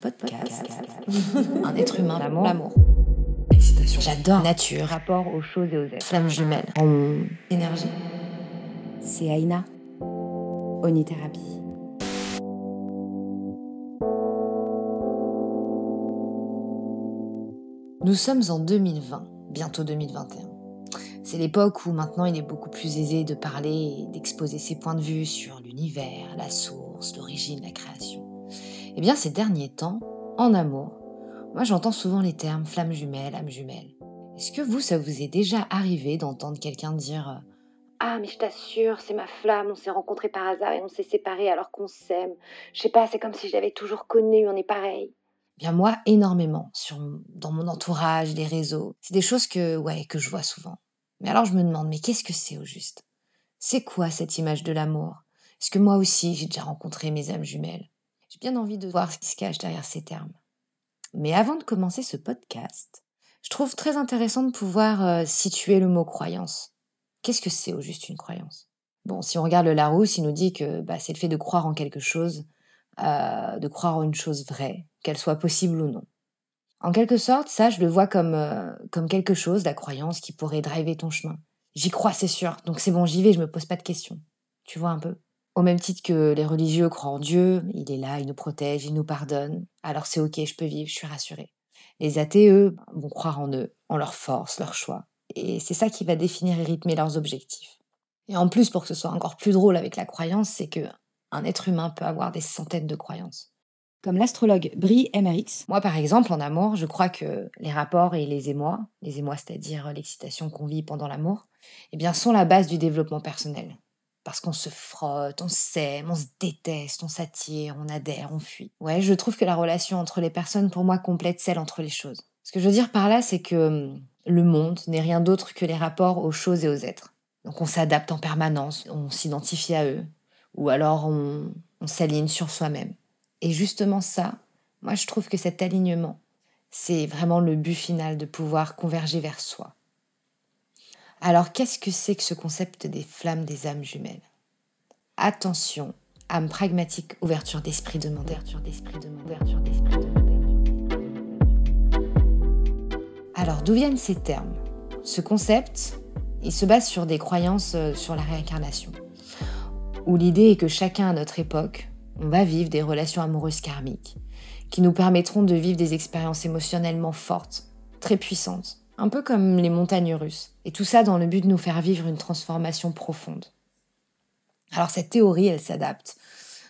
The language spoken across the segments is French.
Podcast. Un être humain. L'amour. L'amour. Excitation. J'adore. Nature. Rapport aux choses et aux êtres. Flamme jumelle. On- Énergie. C'est Aïna, Onithérapie. Nous sommes en 2020, bientôt 2021. C'est l'époque où maintenant il est beaucoup plus aisé de parler et d'exposer ses points de vue sur l'univers, la source, l'origine, la création. Eh bien, ces derniers temps, en amour, moi j'entends souvent les termes flamme jumelle, âme jumelle. Est-ce que vous, ça vous est déjà arrivé d'entendre quelqu'un dire euh, Ah, mais je t'assure, c'est ma flamme, on s'est rencontrés par hasard et on s'est séparés alors qu'on s'aime. Je sais pas, c'est comme si je l'avais toujours connu, on est pareil. Bien moi, énormément, sur, dans mon entourage, les réseaux. C'est des choses que, ouais, que je vois souvent. Mais alors je me demande, mais qu'est-ce que c'est au juste? C'est quoi cette image de l'amour? Est-ce que moi aussi j'ai déjà rencontré mes âmes jumelles? J'ai bien envie de voir ce qui se cache derrière ces termes. Mais avant de commencer ce podcast, je trouve très intéressant de pouvoir euh, situer le mot croyance. Qu'est-ce que c'est au juste une croyance? Bon, si on regarde le Larousse, il nous dit que bah, c'est le fait de croire en quelque chose, euh, de croire en une chose vraie, qu'elle soit possible ou non. En quelque sorte, ça, je le vois comme, euh, comme quelque chose, la croyance, qui pourrait driver ton chemin. J'y crois, c'est sûr, donc c'est bon, j'y vais, je me pose pas de questions. Tu vois un peu? Au même titre que les religieux croient en Dieu, il est là, il nous protège, il nous pardonne, alors c'est ok, je peux vivre, je suis rassurée. Les athées, eux, vont croire en eux, en leur force, leur choix. Et c'est ça qui va définir et rythmer leurs objectifs. Et en plus, pour que ce soit encore plus drôle avec la croyance, c'est que un être humain peut avoir des centaines de croyances. Comme l'astrologue Brie MRX, Moi, par exemple, en amour, je crois que les rapports et les émois, les émois, c'est-à-dire l'excitation qu'on vit pendant l'amour, eh bien, sont la base du développement personnel. Parce qu'on se frotte, on s'aime, on se déteste, on s'attire, on adhère, on fuit. Ouais, je trouve que la relation entre les personnes, pour moi, complète celle entre les choses. Ce que je veux dire par là, c'est que hum, le monde n'est rien d'autre que les rapports aux choses et aux êtres. Donc on s'adapte en permanence, on s'identifie à eux, ou alors on, on s'aligne sur soi-même. Et justement ça, moi je trouve que cet alignement, c'est vraiment le but final de pouvoir converger vers soi. Alors qu'est-ce que c'est que ce concept des flammes des âmes jumelles? Attention, âme pragmatique, ouverture d'esprit demandé, ouverture d'esprit demandé, ouverture d'esprit. Alors d'où viennent ces termes? Ce concept, il se base sur des croyances euh, sur la réincarnation, où l'idée est que chacun à notre époque, on va vivre des relations amoureuses karmiques, qui nous permettront de vivre des expériences émotionnellement fortes, très puissantes, un peu comme les montagnes russes, et tout ça dans le but de nous faire vivre une transformation profonde. Alors cette théorie, elle s'adapte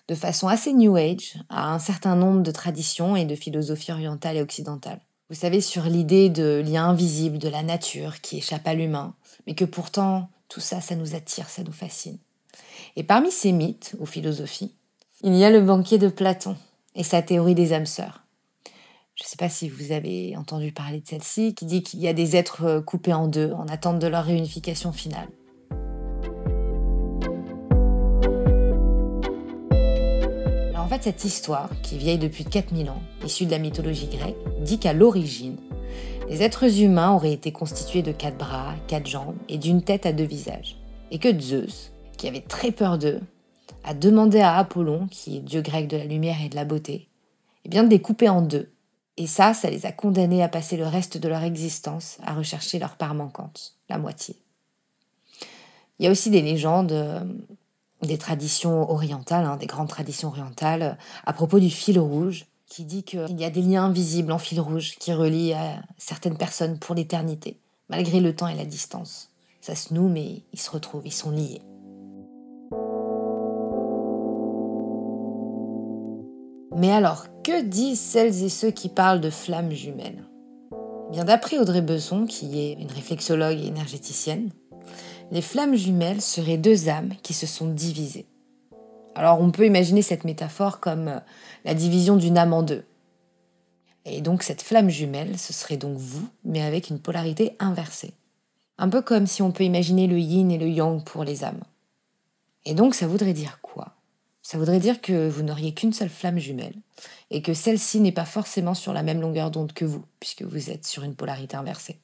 de façon assez New Age à un certain nombre de traditions et de philosophies orientales et occidentales. Vous savez, sur l'idée de lien invisible de la nature qui échappe à l'humain, mais que pourtant tout ça, ça nous attire, ça nous fascine. Et parmi ces mythes ou philosophies, il y a le banquier de Platon et sa théorie des âmes sœurs. Je ne sais pas si vous avez entendu parler de celle-ci, qui dit qu'il y a des êtres euh, coupés en deux en attente de leur réunification finale. Alors en fait, cette histoire, qui vieille depuis 4000 ans, issue de la mythologie grecque, dit qu'à l'origine, les êtres humains auraient été constitués de quatre bras, quatre jambes et d'une tête à deux visages. Et que Zeus, qui avait très peur d'eux, a demandé à Apollon, qui est dieu grec de la lumière et de la beauté, eh bien de les couper en deux. Et ça, ça les a condamnés à passer le reste de leur existence à rechercher leur part manquante, la moitié. Il y a aussi des légendes, euh, des traditions orientales, hein, des grandes traditions orientales, à propos du fil rouge, qui dit qu'il y a des liens invisibles en fil rouge qui relient à certaines personnes pour l'éternité, malgré le temps et la distance. Ça se noue, mais ils se retrouvent, ils sont liés. Mais alors, que disent celles et ceux qui parlent de flammes jumelles Bien d'après Audrey Besson, qui est une réflexologue et énergéticienne, les flammes jumelles seraient deux âmes qui se sont divisées. Alors on peut imaginer cette métaphore comme euh, la division d'une âme en deux. Et donc cette flamme jumelle, ce serait donc vous, mais avec une polarité inversée. Un peu comme si on peut imaginer le yin et le yang pour les âmes. Et donc ça voudrait dire quoi Ça voudrait dire que vous n'auriez qu'une seule flamme jumelle, et que celle-ci n'est pas forcément sur la même longueur d'onde que vous, puisque vous êtes sur une polarité inversée.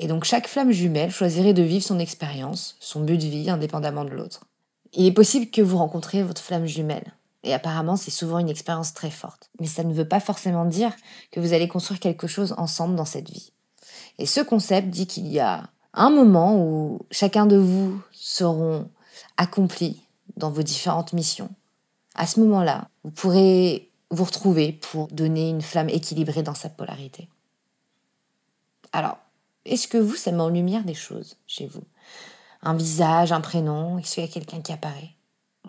Et donc chaque flamme jumelle choisirait de vivre son expérience, son but de vie, indépendamment de l'autre. Il est possible que vous rencontriez votre flamme jumelle, Et apparemment, c'est souvent une expérience très forte. Mais ça ne veut pas forcément dire que vous allez construire quelque chose ensemble dans cette vie. Et ce concept dit qu'il y a un moment où chacun de vous seront accomplis dans vos différentes missions. À ce moment-là, vous pourrez vous retrouver pour donner une flamme équilibrée dans sa polarité. Alors, est-ce que vous, ça met en lumière des choses chez vous? Un visage, un prénom Est-ce qu'il y a quelqu'un qui apparaît?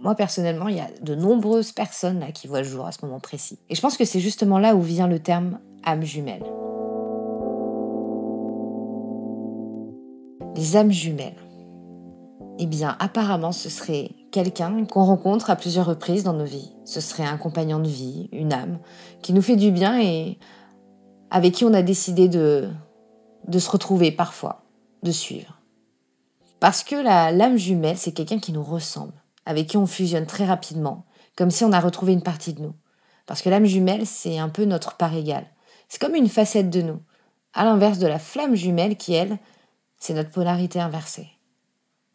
Moi, personnellement, il y a de nombreuses personnes là qui voient le jour à ce moment précis. Et je pense que c'est justement là où vient le terme âme jumelle. Les âmes jumelles. Eh bien, apparemment, ce serait quelqu'un qu'on rencontre à plusieurs reprises dans nos vies. Ce serait un compagnon de vie, une âme, qui nous fait du bien et avec qui on a décidé de, de se retrouver parfois, de suivre. Parce que la l'âme jumelle, c'est quelqu'un qui nous ressemble, avec qui on fusionne très rapidement, comme si on a retrouvé une partie de nous. Parce que l'âme jumelle, c'est un peu notre part égale. C'est comme une facette de nous, à l'inverse de la flamme jumelle qui, elle, c'est notre polarité inversée.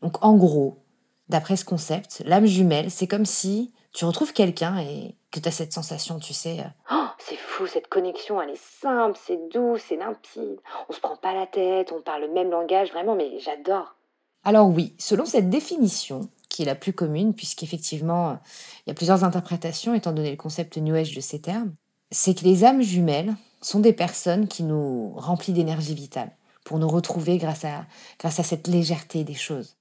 Donc en gros, d'après ce concept, l'âme jumelle, c'est comme si tu retrouves quelqu'un et que tu as cette sensation, tu sais. Euh, oh, c'est fou, cette connexion, elle est simple, c'est doux, c'est limpide. On se prend pas la tête, on parle le même langage, vraiment, mais j'adore. Alors oui, selon cette définition, qui est la plus commune, puisqu'effectivement, il y a plusieurs interprétations étant donné le concept New Age de ces termes, c'est que les âmes jumelles sont des personnes qui nous remplissent d'énergie vitale pour nous retrouver grâce à, grâce à cette légèreté des choses.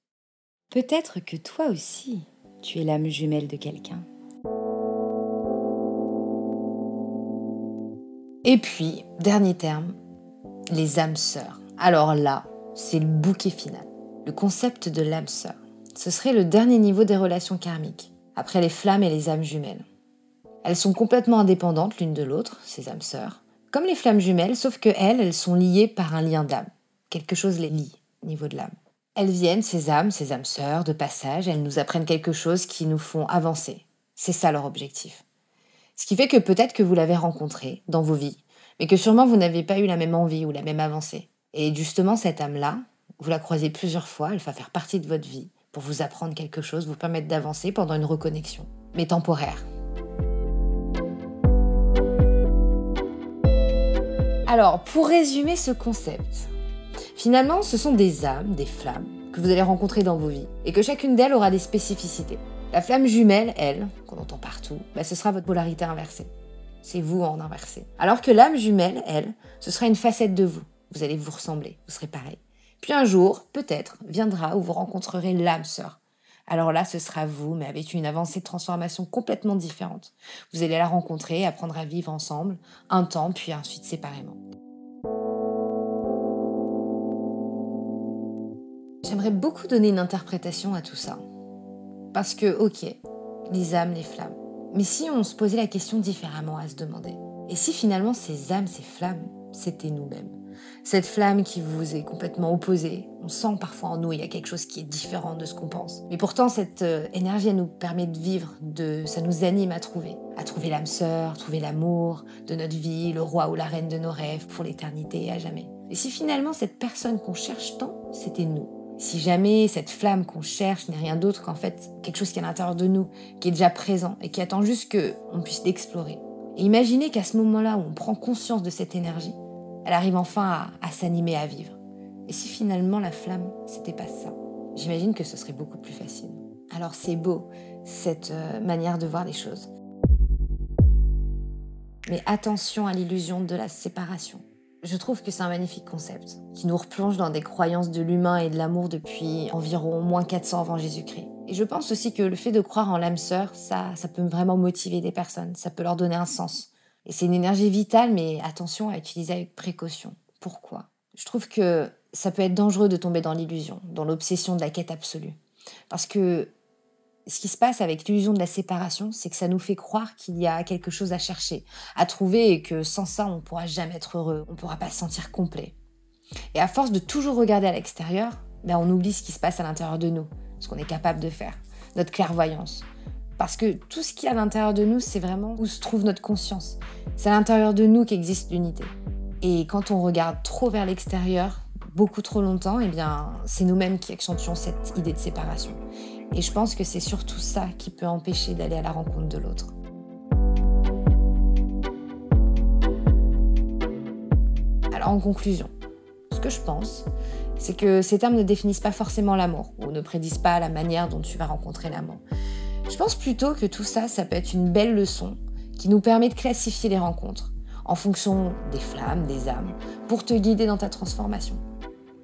Peut-être que toi aussi, tu es l'âme jumelle de quelqu'un. Et puis, dernier terme, les âmes sœurs. Alors là, c'est le bouquet final. Le concept de l'âme sœur. Ce serait le dernier niveau des relations karmiques, après les flammes et les âmes jumelles. Elles sont complètement indépendantes l'une de l'autre, ces âmes sœurs, comme les flammes jumelles, sauf que elles, elles sont liées par un lien d'âme. Quelque chose les lie au niveau de l'âme. Elles viennent, ces âmes, ces âmes sœurs, de passage, elles nous apprennent quelque chose qui nous font avancer. C'est ça leur objectif. Ce qui fait que peut-être que vous l'avez rencontré dans vos vies, mais que sûrement vous n'avez pas eu la même envie ou la même avancée. Et justement, cette âme-là, vous la croisez plusieurs fois, elle va faire partie de votre vie pour vous apprendre quelque chose, vous permettre d'avancer pendant une reconnexion, mais temporaire. Alors, pour résumer ce concept, Finalement, ce sont des âmes, des flammes, que vous allez rencontrer dans vos vies, et que chacune d'elles aura des spécificités. La flamme jumelle, elle, qu'on entend partout, bah, ce sera votre polarité inversée. C'est vous en inversé. Alors que l'âme jumelle, elle, ce sera une facette de vous. Vous allez vous ressembler, vous serez pareil. Puis un jour, peut-être, viendra où vous rencontrerez l'âme sœur. Alors là, ce sera vous, mais avec une avancée de transformation complètement différente. Vous allez la rencontrer, apprendre à vivre ensemble, un temps, puis ensuite séparément. J'aimerais beaucoup donner une interprétation à tout ça. Parce que, ok, les âmes, les flammes. Mais si on se posait la question différemment à se demander Et si finalement ces âmes, ces flammes, c'était nous-mêmes? Cette flamme qui vous est complètement opposée, on sent parfois en nous, il y a quelque chose qui est différent de ce qu'on pense. Mais pourtant, cette euh, énergie, elle nous permet de vivre, de, ça nous anime à trouver. À trouver l'âme sœur, trouver l'amour de notre vie, le roi ou la reine de nos rêves pour l'éternité et à jamais. Et si finalement cette personne qu'on cherche tant, c'était nous? Si jamais cette flamme qu'on cherche n'est rien d'autre qu'en fait quelque chose qui est à l'intérieur de nous, qui est déjà présent et qui attend juste qu'on puisse l'explorer. Et imaginez qu'à ce moment-là où on prend conscience de cette énergie, elle arrive enfin à, s'animer, à vivre. Et si finalement la flamme, c'était pas ça, j'imagine que ce serait beaucoup plus facile. Alors c'est beau, cette euh, manière de voir les choses. Mais attention à l'illusion de la séparation. Je trouve que c'est un magnifique concept, qui nous replonge dans des croyances de l'humain et de l'amour depuis environ moins 400 avant Jésus-Christ. Et je pense aussi que le fait de croire en l'âme sœur, ça, ça peut vraiment motiver des personnes, ça peut leur donner un sens. Et c'est une énergie vitale, mais attention à utiliser avec précaution. Pourquoi? Je trouve que ça peut être dangereux de tomber dans l'illusion, dans l'obsession de la quête absolue. Parce que ce qui se passe avec l'illusion de la séparation, c'est que ça nous fait croire qu'il y a quelque chose à chercher, à trouver et que sans ça, on ne pourra jamais être heureux, on ne pourra pas se sentir complet. Et à force de toujours regarder à l'extérieur, ben on oublie ce qui se passe à l'intérieur de nous, ce qu'on est capable de faire, notre clairvoyance. Parce que tout ce qui est à l'intérieur de nous, c'est vraiment où se trouve notre conscience. C'est à l'intérieur de nous qu'existe l'unité. Et quand on regarde trop vers l'extérieur, beaucoup trop longtemps, eh bien, c'est nous-mêmes qui accentuons cette idée de séparation. Et je pense que c'est surtout ça qui peut empêcher d'aller à la rencontre de l'autre. Alors en conclusion, ce que je pense, c'est que ces termes ne définissent pas forcément l'amour ou ne prédisent pas la manière dont tu vas rencontrer l'amour. Je pense plutôt que tout ça, ça peut être une belle leçon qui nous permet de classifier les rencontres en fonction des flammes, des âmes, pour te guider dans ta transformation.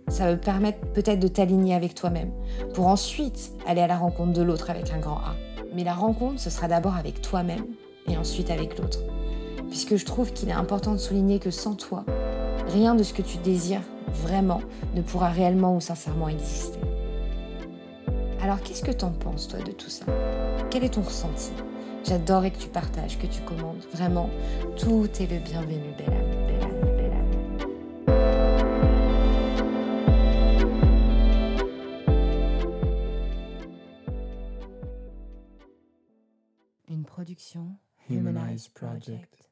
Ça va permettre peut-être de t'aligner avec toi-même, pour ensuite aller à la rencontre de l'autre avec un grand A. Mais la rencontre, ce sera d'abord avec toi-même et ensuite avec l'autre. Puisque je trouve qu'il est important de souligner que sans toi, rien de ce que tu désires vraiment ne pourra réellement ou sincèrement exister. Alors qu'est-ce que t'en penses toi de tout ça? Quel est ton ressenti? J'adorerais que tu partages, que tu commandes. Vraiment, tout est le bienvenu, belle âme, Humanized Project.